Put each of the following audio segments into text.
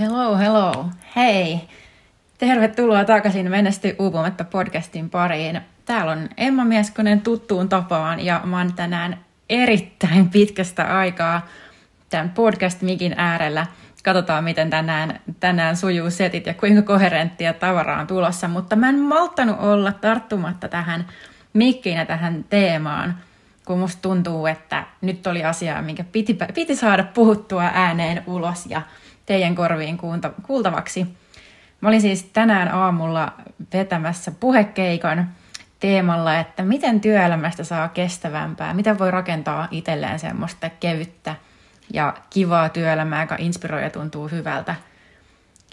Hello, hello. Hei. Tervetuloa takaisin Menesty uupumatta podcastin pariin. Täällä on Emma Mieskonen tuttuun tapaan ja mä oon tänään erittäin pitkästä aikaa tämän podcast-mikin äärellä. Katsotaan, miten tänään, tänään sujuu setit ja kuinka koherenttia tavaraa on tulossa, mutta mä en malttanut olla tarttumatta tähän mikkiin ja tähän teemaan, kun musta tuntuu, että nyt oli asia, minkä piti, piti saada puhuttua ääneen ulos ja teidän korviin kuultavaksi. Mä olin siis tänään aamulla vetämässä puhekeikan teemalla, että miten työelämästä saa kestävämpää, miten voi rakentaa itselleen semmoista kevyttä ja kivaa työelämää, joka inspiroi ja tuntuu hyvältä,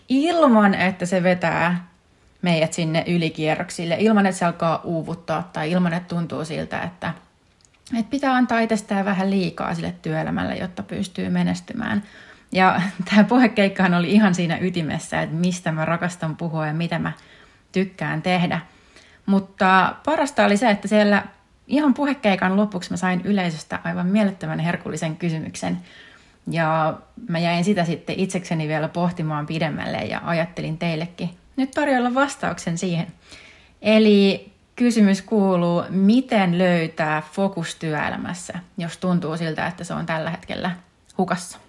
ilman että se vetää meidät sinne ylikierroksille, ilman että se alkaa uuvuttaa tai ilman että tuntuu siltä, että, että pitää antaa itsestään vähän liikaa sille työelämälle, jotta pystyy menestymään. Ja tämä puhekeikkahan oli ihan siinä ytimessä, että mistä mä rakastan puhua ja mitä mä tykkään tehdä. Mutta parasta oli se, että siellä ihan puhekeikan lopuksi mä sain yleisöstä aivan mielettömän herkullisen kysymyksen. Ja mä jäin sitä sitten itsekseni vielä pohtimaan pidemmälle ja ajattelin teillekin nyt tarjolla vastauksen siihen. Eli kysymys kuuluu, miten löytää fokus työelämässä, jos tuntuu siltä, että se on tällä hetkellä hukassa.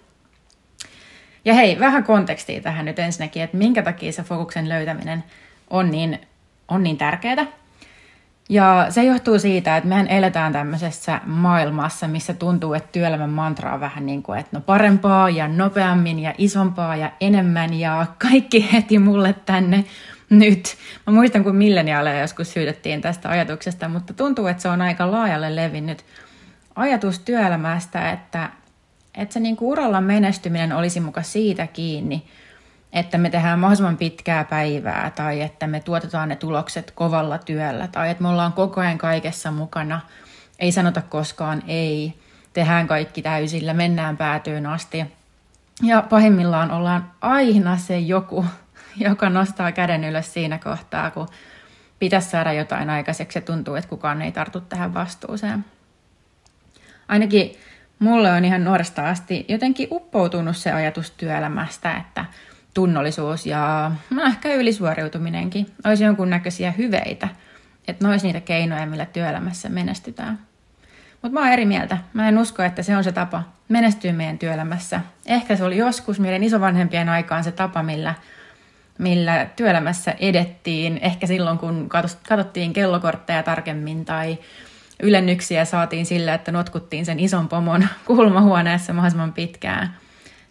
Ja hei, vähän kontekstia tähän nyt ensinnäkin, että minkä takia se fokuksen löytäminen on niin, on niin tärkeää. Ja se johtuu siitä, että mehän eletään tämmöisessä maailmassa, missä tuntuu, että työelämän mantra on vähän niin kuin, että no parempaa ja nopeammin ja isompaa ja enemmän ja kaikki heti mulle tänne nyt. Mä muistan, kun milleniaaleja joskus syytettiin tästä ajatuksesta, mutta tuntuu, että se on aika laajalle levinnyt ajatus työelämästä, että että se niinku uralla menestyminen olisi muka siitä kiinni, että me tehdään mahdollisimman pitkää päivää tai että me tuotetaan ne tulokset kovalla työllä tai että me ollaan koko ajan kaikessa mukana, ei sanota koskaan ei, tehdään kaikki täysillä, mennään päätyyn asti. Ja pahimmillaan ollaan aina se joku, joka nostaa käden ylös siinä kohtaa, kun pitäisi saada jotain aikaiseksi ja tuntuu, että kukaan ei tartu tähän vastuuseen. Ainakin mulle on ihan nuoresta asti jotenkin uppoutunut se ajatus työelämästä, että tunnollisuus ja no, ehkä ylisuoriutuminenkin olisi jonkunnäköisiä hyveitä, että ne olisi niitä keinoja, millä työelämässä menestytään. Mutta mä oon eri mieltä. Mä en usko, että se on se tapa menestyä meidän työelämässä. Ehkä se oli joskus meidän isovanhempien aikaan se tapa, millä, millä työelämässä edettiin. Ehkä silloin, kun katsottiin kellokortteja tarkemmin tai ylennyksiä saatiin sillä, että notkuttiin sen ison pomon kulmahuoneessa mahdollisimman pitkään.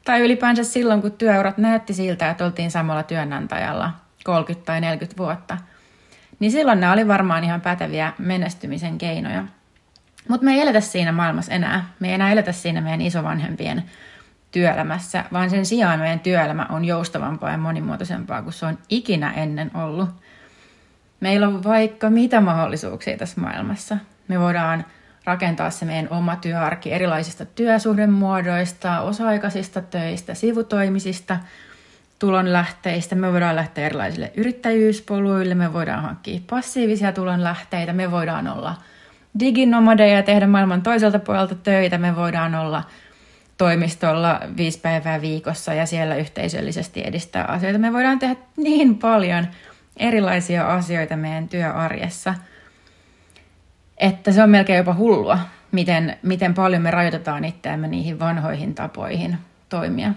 Tai ylipäänsä silloin, kun työurat näytti siltä, että oltiin samalla työnantajalla 30 tai 40 vuotta. Niin silloin nämä oli varmaan ihan päteviä menestymisen keinoja. Mutta me ei eletä siinä maailmassa enää. Me ei enää eletä siinä meidän isovanhempien työelämässä, vaan sen sijaan meidän työelämä on joustavampaa ja monimuotoisempaa kuin se on ikinä ennen ollut. Meillä on vaikka mitä mahdollisuuksia tässä maailmassa. Me voidaan rakentaa se meidän oma työarki erilaisista työsuhdemuodoista, osa-aikaisista töistä, sivutoimisista, tulonlähteistä. Me voidaan lähteä erilaisille yrittäjyyspoluille, me voidaan hankkia passiivisia tulonlähteitä, me voidaan olla diginomadeja ja tehdä maailman toiselta puolelta töitä, me voidaan olla toimistolla viisi päivää viikossa ja siellä yhteisöllisesti edistää asioita. Me voidaan tehdä niin paljon erilaisia asioita meidän työarjessa – että se on melkein jopa hullua, miten, miten paljon me rajoitetaan itseämme niihin vanhoihin tapoihin toimia.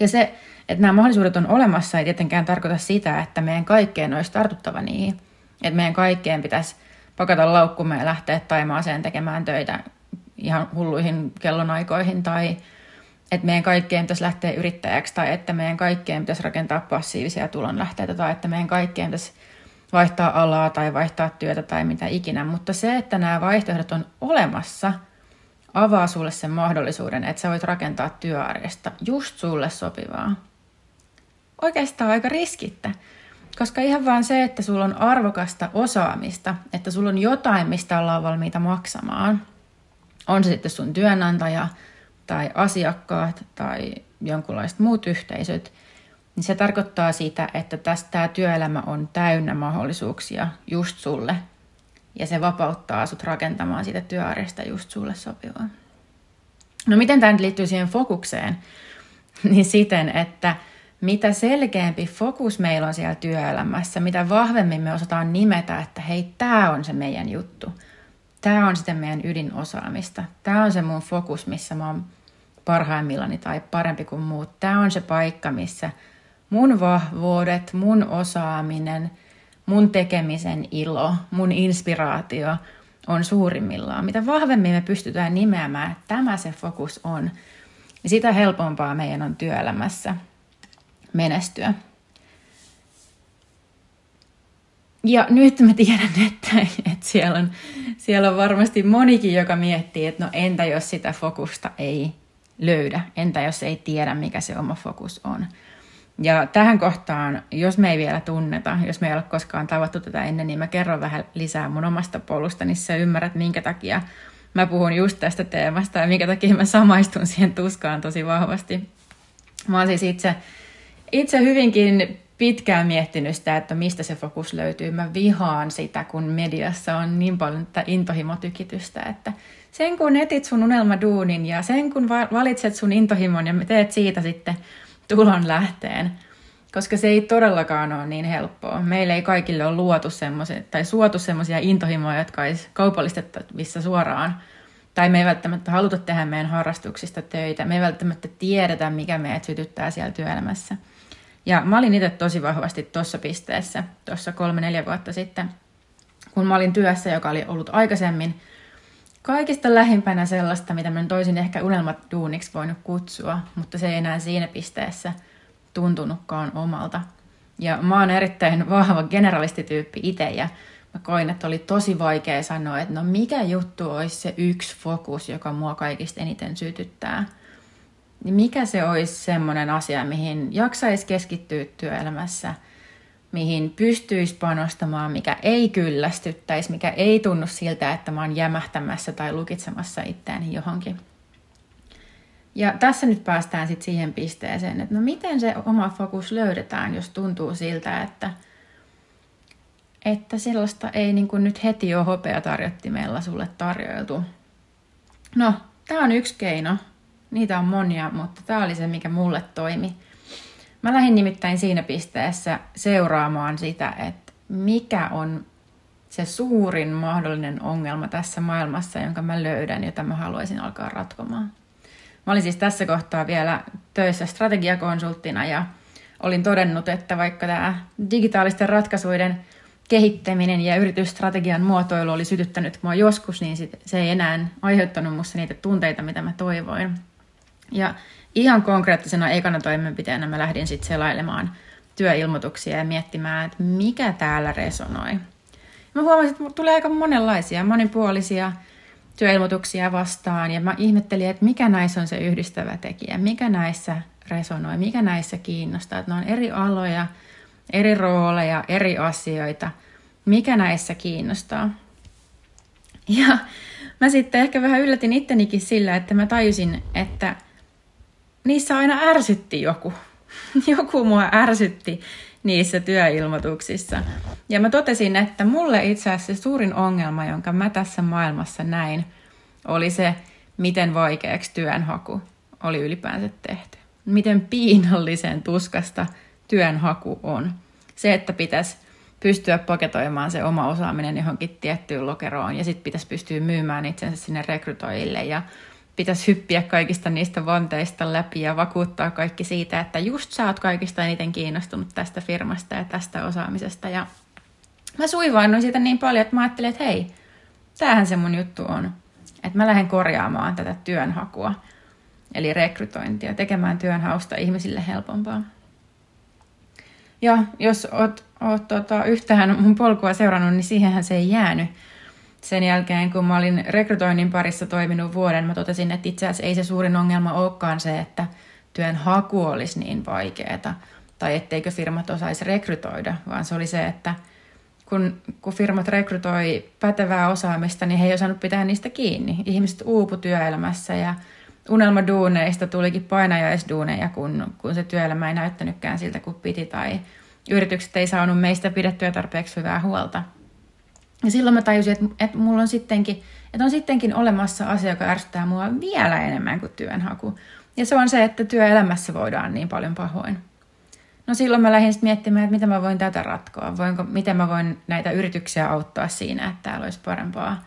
Ja se, että nämä mahdollisuudet on olemassa, ei tietenkään tarkoita sitä, että meidän kaikkeen olisi tartuttava niihin. Että meidän kaikkeen pitäisi pakata laukkumme ja lähteä taimaaseen tekemään töitä ihan hulluihin kellonaikoihin tai että meidän kaikkeen pitäisi lähteä yrittäjäksi tai että meidän kaikkeen pitäisi rakentaa passiivisia tulonlähteitä tai että meidän kaikkeen pitäisi vaihtaa alaa tai vaihtaa työtä tai mitä ikinä, mutta se, että nämä vaihtoehdot on olemassa, avaa sulle sen mahdollisuuden, että sä voit rakentaa työarjesta just sulle sopivaa. Oikeastaan aika riskittä, koska ihan vaan se, että sulla on arvokasta osaamista, että sulla on jotain, mistä ollaan valmiita maksamaan, on se sitten sun työnantaja tai asiakkaat tai jonkunlaiset muut yhteisöt – niin se tarkoittaa sitä, että tästä tämä työelämä on täynnä mahdollisuuksia just sulle. Ja se vapauttaa sut rakentamaan siitä työarjesta just sulle sopivaa. No miten tämä nyt liittyy siihen fokukseen? Niin siten, että mitä selkeämpi fokus meillä on siellä työelämässä, mitä vahvemmin me osataan nimetä, että hei, tämä on se meidän juttu. Tämä on sitten meidän ydinosaamista. Tämä on se mun fokus, missä mä oon parhaimmillani tai parempi kuin muut. Tämä on se paikka, missä mun vahvuudet, mun osaaminen, mun tekemisen ilo, mun inspiraatio on suurimmillaan. Mitä vahvemmin me pystytään nimeämään, että tämä se fokus on, niin sitä helpompaa meidän on työelämässä menestyä. Ja nyt mä tiedän, että, että siellä, on, siellä on varmasti monikin, joka miettii, että no entä jos sitä fokusta ei löydä, entä jos ei tiedä, mikä se oma fokus on. Ja tähän kohtaan, jos me ei vielä tunneta, jos me ei ole koskaan tavattu tätä ennen, niin mä kerron vähän lisää mun omasta polusta, niin sä ymmärrät, minkä takia mä puhun just tästä teemasta ja minkä takia mä samaistun siihen tuskaan tosi vahvasti. Mä oon siis itse, itse hyvinkin pitkään miettinyt sitä, että mistä se fokus löytyy. Mä vihaan sitä, kun mediassa on niin paljon tätä intohimotykitystä, että sen kun etit sun unelmaduunin ja sen kun valitset sun intohimon ja teet siitä sitten tulon lähteen, koska se ei todellakaan ole niin helppoa. Meillä ei kaikille ole luotu semmoisia, tai suotu semmoisia intohimoja, jotka olisi kaupallistettavissa suoraan. Tai me ei välttämättä haluta tehdä meidän harrastuksista töitä. Me ei välttämättä tiedetä, mikä meidät sytyttää siellä työelämässä. Ja mä olin itse tosi vahvasti tuossa pisteessä, tuossa kolme-neljä vuotta sitten, kun mä olin työssä, joka oli ollut aikaisemmin kaikista lähimpänä sellaista, mitä mä toisin ehkä unelmat duuniksi voinut kutsua, mutta se ei enää siinä pisteessä tuntunutkaan omalta. Ja mä oon erittäin vahva generalistityyppi itse ja mä koin, että oli tosi vaikea sanoa, että no mikä juttu olisi se yksi fokus, joka mua kaikista eniten sytyttää. Niin mikä se olisi semmoinen asia, mihin jaksaisi keskittyä työelämässä – mihin pystyisi panostamaan, mikä ei kyllästyttäisi, mikä ei tunnu siltä, että mä oon jämähtämässä tai lukitsemassa itseäni johonkin. Ja tässä nyt päästään sitten siihen pisteeseen, että no miten se oma fokus löydetään, jos tuntuu siltä, että, että sellaista ei niin kuin nyt heti ole hopeatarjottimella sulle tarjoiltu. No, tämä on yksi keino. Niitä on monia, mutta tämä oli se, mikä mulle toimi – Mä lähdin nimittäin siinä pisteessä seuraamaan sitä, että mikä on se suurin mahdollinen ongelma tässä maailmassa, jonka mä löydän, jota mä haluaisin alkaa ratkomaan. Mä olin siis tässä kohtaa vielä töissä strategiakonsulttina ja olin todennut, että vaikka tämä digitaalisten ratkaisuiden kehittäminen ja yritysstrategian muotoilu oli sytyttänyt mua joskus, niin se ei enää aiheuttanut musta niitä tunteita, mitä mä toivoin. Ja ihan konkreettisena ekana toimenpiteenä mä lähdin sitten selailemaan työilmoituksia ja miettimään, että mikä täällä resonoi. Mä huomasin, että tulee aika monenlaisia, monipuolisia työilmoituksia vastaan ja mä ihmettelin, että mikä näissä on se yhdistävä tekijä, mikä näissä resonoi, mikä näissä kiinnostaa. Että ne on eri aloja, eri rooleja, eri asioita, mikä näissä kiinnostaa. Ja mä sitten ehkä vähän yllätin ittenikin sillä, että mä tajusin, että – niissä aina ärsytti joku. joku mua ärsytti niissä työilmoituksissa. Ja mä totesin, että mulle itse asiassa suurin ongelma, jonka mä tässä maailmassa näin, oli se, miten vaikeaksi työnhaku oli ylipäänsä tehty. Miten piinallisen tuskasta työnhaku on. Se, että pitäisi pystyä paketoimaan se oma osaaminen johonkin tiettyyn lokeroon ja sitten pitäisi pystyä myymään itsensä sinne rekrytoijille ja pitäisi hyppiä kaikista niistä vanteista läpi ja vakuuttaa kaikki siitä, että just sä oot kaikista eniten kiinnostunut tästä firmasta ja tästä osaamisesta. Ja mä suivaannuin siitä niin paljon, että mä ajattelin, että hei, tämähän se mun juttu on. Että mä lähden korjaamaan tätä työnhakua, eli rekrytointia, tekemään työnhausta ihmisille helpompaa. Ja jos oot, oot tota, yhtään mun polkua seurannut, niin siihenhän se ei jäänyt sen jälkeen, kun mä olin rekrytoinnin parissa toiminut vuoden, mä totesin, että itse asiassa ei se suurin ongelma olekaan se, että työn haku olisi niin vaikeaa tai etteikö firmat osaisi rekrytoida, vaan se oli se, että kun, kun firmat rekrytoi pätevää osaamista, niin he ei osannut pitää niistä kiinni. Ihmiset uupu työelämässä ja unelmaduuneista tulikin painajaisduuneja, kun, kun se työelämä ei näyttänytkään siltä kuin piti tai yritykset ei saanut meistä pidettyä tarpeeksi hyvää huolta. Ja silloin mä tajusin, että, että mulla on sittenkin, että on sittenkin olemassa asia, joka ärsyttää mua vielä enemmän kuin työnhaku. Ja se on se, että työelämässä voidaan niin paljon pahoin. No silloin mä lähdin miettimään, että miten mä voin tätä ratkoa. Voinko, miten mä voin näitä yrityksiä auttaa siinä, että täällä olisi parempaa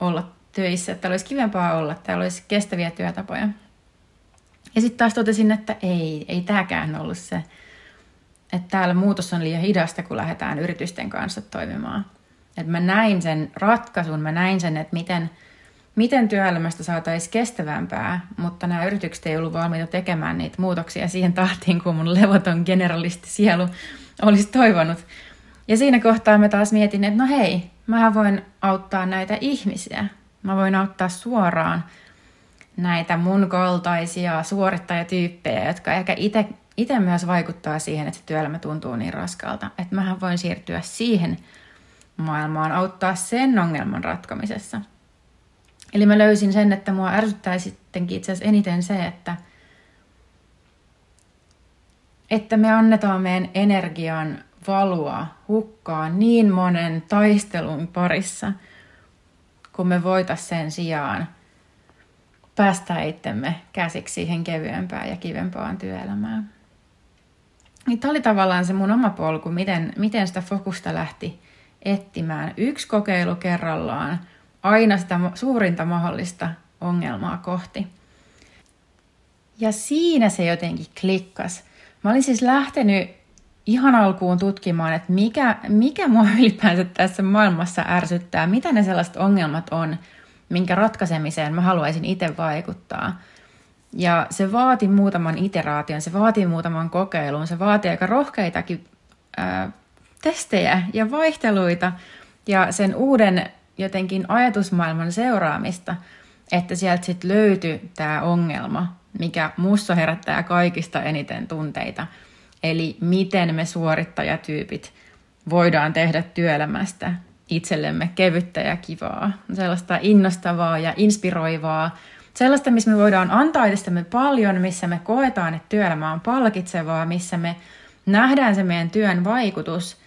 olla töissä, että täällä olisi kivempaa olla, että täällä olisi kestäviä työtapoja. Ja sitten taas totesin, että ei, ei tämäkään ollut se, että täällä muutos on liian hidasta, kun lähdetään yritysten kanssa toimimaan. Että mä näin sen ratkaisun, mä näin sen, että miten, miten työelämästä saataisiin kestävämpää, mutta nämä yritykset ei ollut valmiita tekemään niitä muutoksia siihen tahtiin, kun mun levoton generalisti sielu olisi toivonut. Ja siinä kohtaa mä taas mietin, että no hei, mä voin auttaa näitä ihmisiä. Mä voin auttaa suoraan näitä mun kaltaisia suorittajatyyppejä, jotka ehkä itse myös vaikuttaa siihen, että se työelämä tuntuu niin raskalta. Että mähän voin siirtyä siihen maailmaan, auttaa sen ongelman ratkomisessa. Eli mä löysin sen, että mua ärsyttää sittenkin itse asiassa eniten se, että, että me annetaan meidän energian valua hukkaan niin monen taistelun parissa, kun me voitaisiin sen sijaan päästä itsemme käsiksi siihen kevyempään ja kivempaan työelämään. Niin tämä oli tavallaan se mun oma polku, miten, miten sitä fokusta lähti etsimään yksi kokeilu kerrallaan aina sitä suurinta mahdollista ongelmaa kohti. Ja siinä se jotenkin klikkas. Mä olin siis lähtenyt ihan alkuun tutkimaan, että mikä, mikä mua ylipäänsä tässä maailmassa ärsyttää, mitä ne sellaiset ongelmat on, minkä ratkaisemiseen mä haluaisin itse vaikuttaa. Ja se vaati muutaman iteraation, se vaati muutaman kokeilun, se vaati aika rohkeitakin ää, testejä ja vaihteluita ja sen uuden jotenkin ajatusmaailman seuraamista, että sieltä sitten löytyi tämä ongelma, mikä mussa herättää kaikista eniten tunteita. Eli miten me suorittajatyypit voidaan tehdä työelämästä itsellemme kevyttä ja kivaa, sellaista innostavaa ja inspiroivaa, sellaista, missä me voidaan antaa itsestämme paljon, missä me koetaan, että työelämä on palkitsevaa, missä me nähdään se meidän työn vaikutus,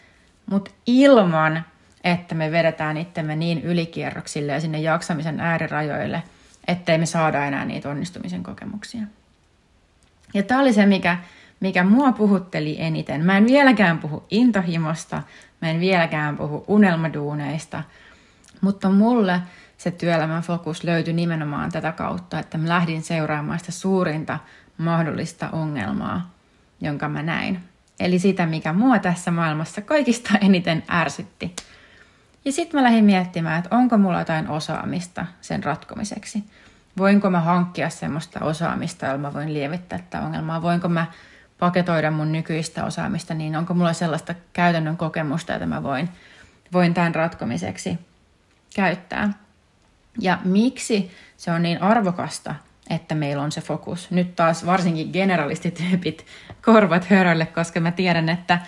mutta ilman, että me vedetään itsemme niin ylikierroksille ja sinne jaksamisen äärirajoille, ettei me saada enää niitä onnistumisen kokemuksia. Ja tämä oli se, mikä, mikä mua puhutteli eniten. Mä en vieläkään puhu intohimosta, Mä en vieläkään puhu unelmaduuneista, mutta mulle se työelämän fokus löytyi nimenomaan tätä kautta, että mä lähdin seuraamaan sitä suurinta mahdollista ongelmaa, jonka mä näin. Eli sitä, mikä mua tässä maailmassa kaikista eniten ärsytti. Ja sitten mä lähdin miettimään, että onko mulla jotain osaamista sen ratkomiseksi. Voinko mä hankkia semmoista osaamista, jolla mä voin lievittää tätä ongelmaa? Voinko mä paketoida mun nykyistä osaamista, niin onko mulla sellaista käytännön kokemusta, jota mä voin, voin tämän ratkomiseksi käyttää. Ja miksi se on niin arvokasta, että meillä on se fokus. Nyt taas varsinkin generalistityypit korvat hörölle, koska mä tiedän, että,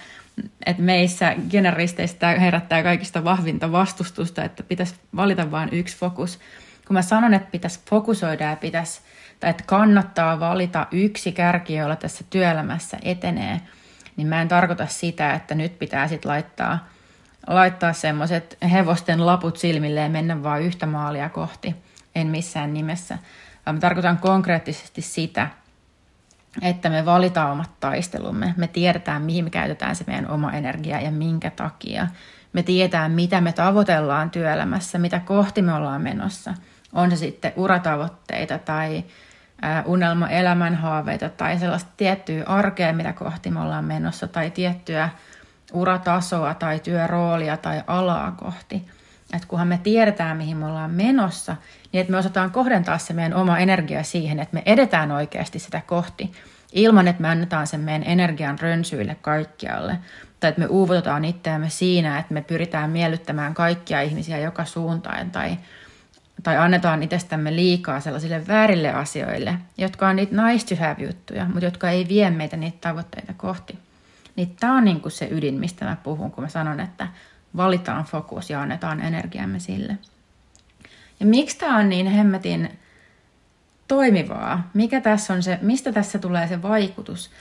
että meissä generalisteista herättää kaikista vahvinta vastustusta, että pitäisi valita vain yksi fokus. Kun mä sanon, että pitäisi fokusoida ja pitäisi tai että kannattaa valita yksi kärki, jolla tässä työelämässä etenee, niin mä en tarkoita sitä, että nyt pitää sitten laittaa, laittaa semmoiset hevosten laput silmille ja mennä vaan yhtä maalia kohti. En missään nimessä. Mä tarkoitan konkreettisesti sitä, että me valitaan omat taistelumme. Me tiedetään, mihin me käytetään se meidän oma energia ja minkä takia. Me tiedetään, mitä me tavoitellaan työelämässä, mitä kohti me ollaan menossa. On se sitten uratavoitteita tai unelma elämänhaaveita tai sellaista tiettyä arkea, mitä kohti me ollaan menossa, tai tiettyä uratasoa tai työroolia tai alaa kohti. Että kunhan me tiedetään, mihin me ollaan menossa, niin että me osataan kohdentaa se meidän oma energia siihen, että me edetään oikeasti sitä kohti, ilman että me annetaan sen meidän energian rönsyille kaikkialle. Tai että me uuvutetaan itseämme siinä, että me pyritään miellyttämään kaikkia ihmisiä joka suuntaan tai tai annetaan itsestämme liikaa sellaisille väärille asioille, jotka on niitä nice to have juttuja, mutta jotka ei vie meitä niitä tavoitteita kohti. Niin tämä on niin kuin se ydin, mistä mä puhun, kun mä sanon, että valitaan fokus ja annetaan energiamme sille. Ja miksi tämä on niin hemmetin toimivaa? Mikä tässä on se, mistä tässä tulee se vaikutus?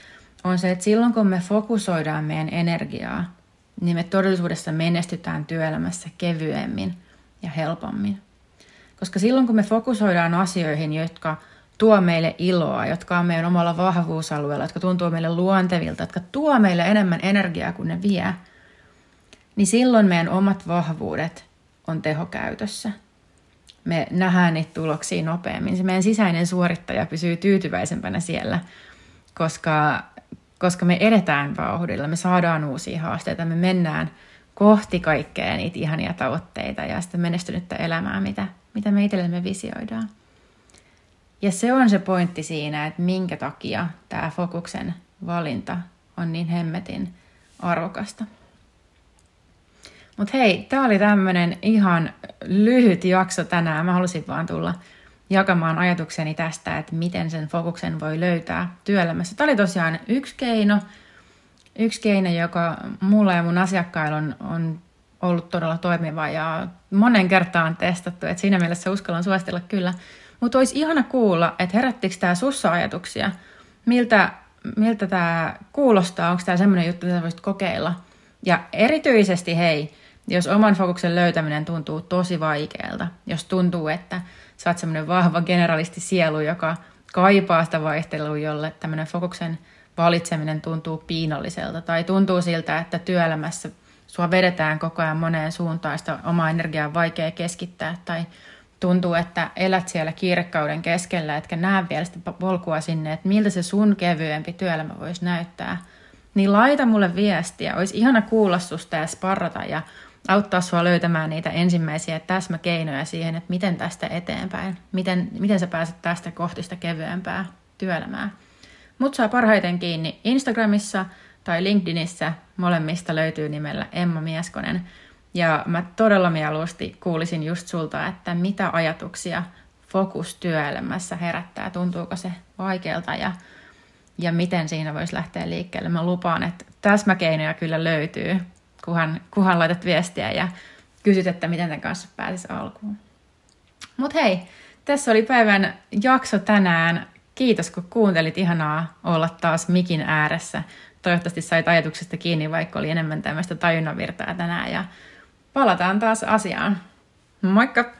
On se, että silloin kun me fokusoidaan meidän energiaa, niin me todellisuudessa menestytään työelämässä kevyemmin ja helpommin. Koska silloin kun me fokusoidaan asioihin, jotka tuo meille iloa, jotka on meidän omalla vahvuusalueella, jotka tuntuu meille luontevilta, jotka tuo meille enemmän energiaa kuin ne vie, niin silloin meidän omat vahvuudet on tehokäytössä. Me nähdään niitä tuloksia nopeammin. Se meidän sisäinen suorittaja pysyy tyytyväisempänä siellä, koska, koska me edetään vauhdilla, me saadaan uusia haasteita, me mennään kohti kaikkea niitä ihania tavoitteita ja sitä menestynyttä elämää, mitä, mitä me itsellemme visioidaan. Ja se on se pointti siinä, että minkä takia tämä fokuksen valinta on niin hemmetin arvokasta. Mutta hei, tämä oli tämmöinen ihan lyhyt jakso tänään. Mä halusin vaan tulla jakamaan ajatukseni tästä, että miten sen fokuksen voi löytää työelämässä. Tämä oli tosiaan yksi keino, yksi keino, joka mulla ja mun asiakkailla on, on ollut todella toimiva ja monen kertaan testattu, että siinä mielessä uskallan suositella kyllä. Mutta olisi ihana kuulla, että herättikö tämä sussa ajatuksia, miltä, miltä tämä kuulostaa, onko tämä semmoinen juttu, mitä voisit kokeilla. Ja erityisesti hei, jos oman fokuksen löytäminen tuntuu tosi vaikealta, jos tuntuu, että sä oot semmoinen vahva generalisti sielu, joka kaipaa sitä vaihtelua, jolle tämmöinen fokuksen valitseminen tuntuu piinalliselta, tai tuntuu siltä, että työelämässä sua vedetään koko ajan moneen suuntaan, sitä omaa energiaa on vaikea keskittää, tai tuntuu, että elät siellä kiirekauden keskellä, etkä näe vielä sitä polkua sinne, että miltä se sun kevyempi työelämä voisi näyttää, niin laita mulle viestiä. Olisi ihana kuulla susta ja sparrata ja auttaa sua löytämään niitä ensimmäisiä täsmäkeinoja siihen, että miten tästä eteenpäin, miten, miten sä pääset tästä kohti sitä kevyempää työelämää. Mut saa parhaiten kiinni Instagramissa tai LinkedInissä, molemmista löytyy nimellä Emma Mieskonen. Ja mä todella mieluusti kuulisin just sulta, että mitä ajatuksia fokus työelämässä herättää, tuntuuko se vaikealta ja, ja miten siinä voisi lähteä liikkeelle. Mä lupaan, että täsmäkeinoja kyllä löytyy kunhan, kunhan laitat viestiä ja kysyt, että miten tämän kanssa pääsisi alkuun. Mutta hei, tässä oli päivän jakso tänään. Kiitos, kun kuuntelit. Ihanaa olla taas mikin ääressä. Toivottavasti sait ajatuksesta kiinni, vaikka oli enemmän tämmöistä tajunnanvirtaa tänään. Ja palataan taas asiaan. Moikka!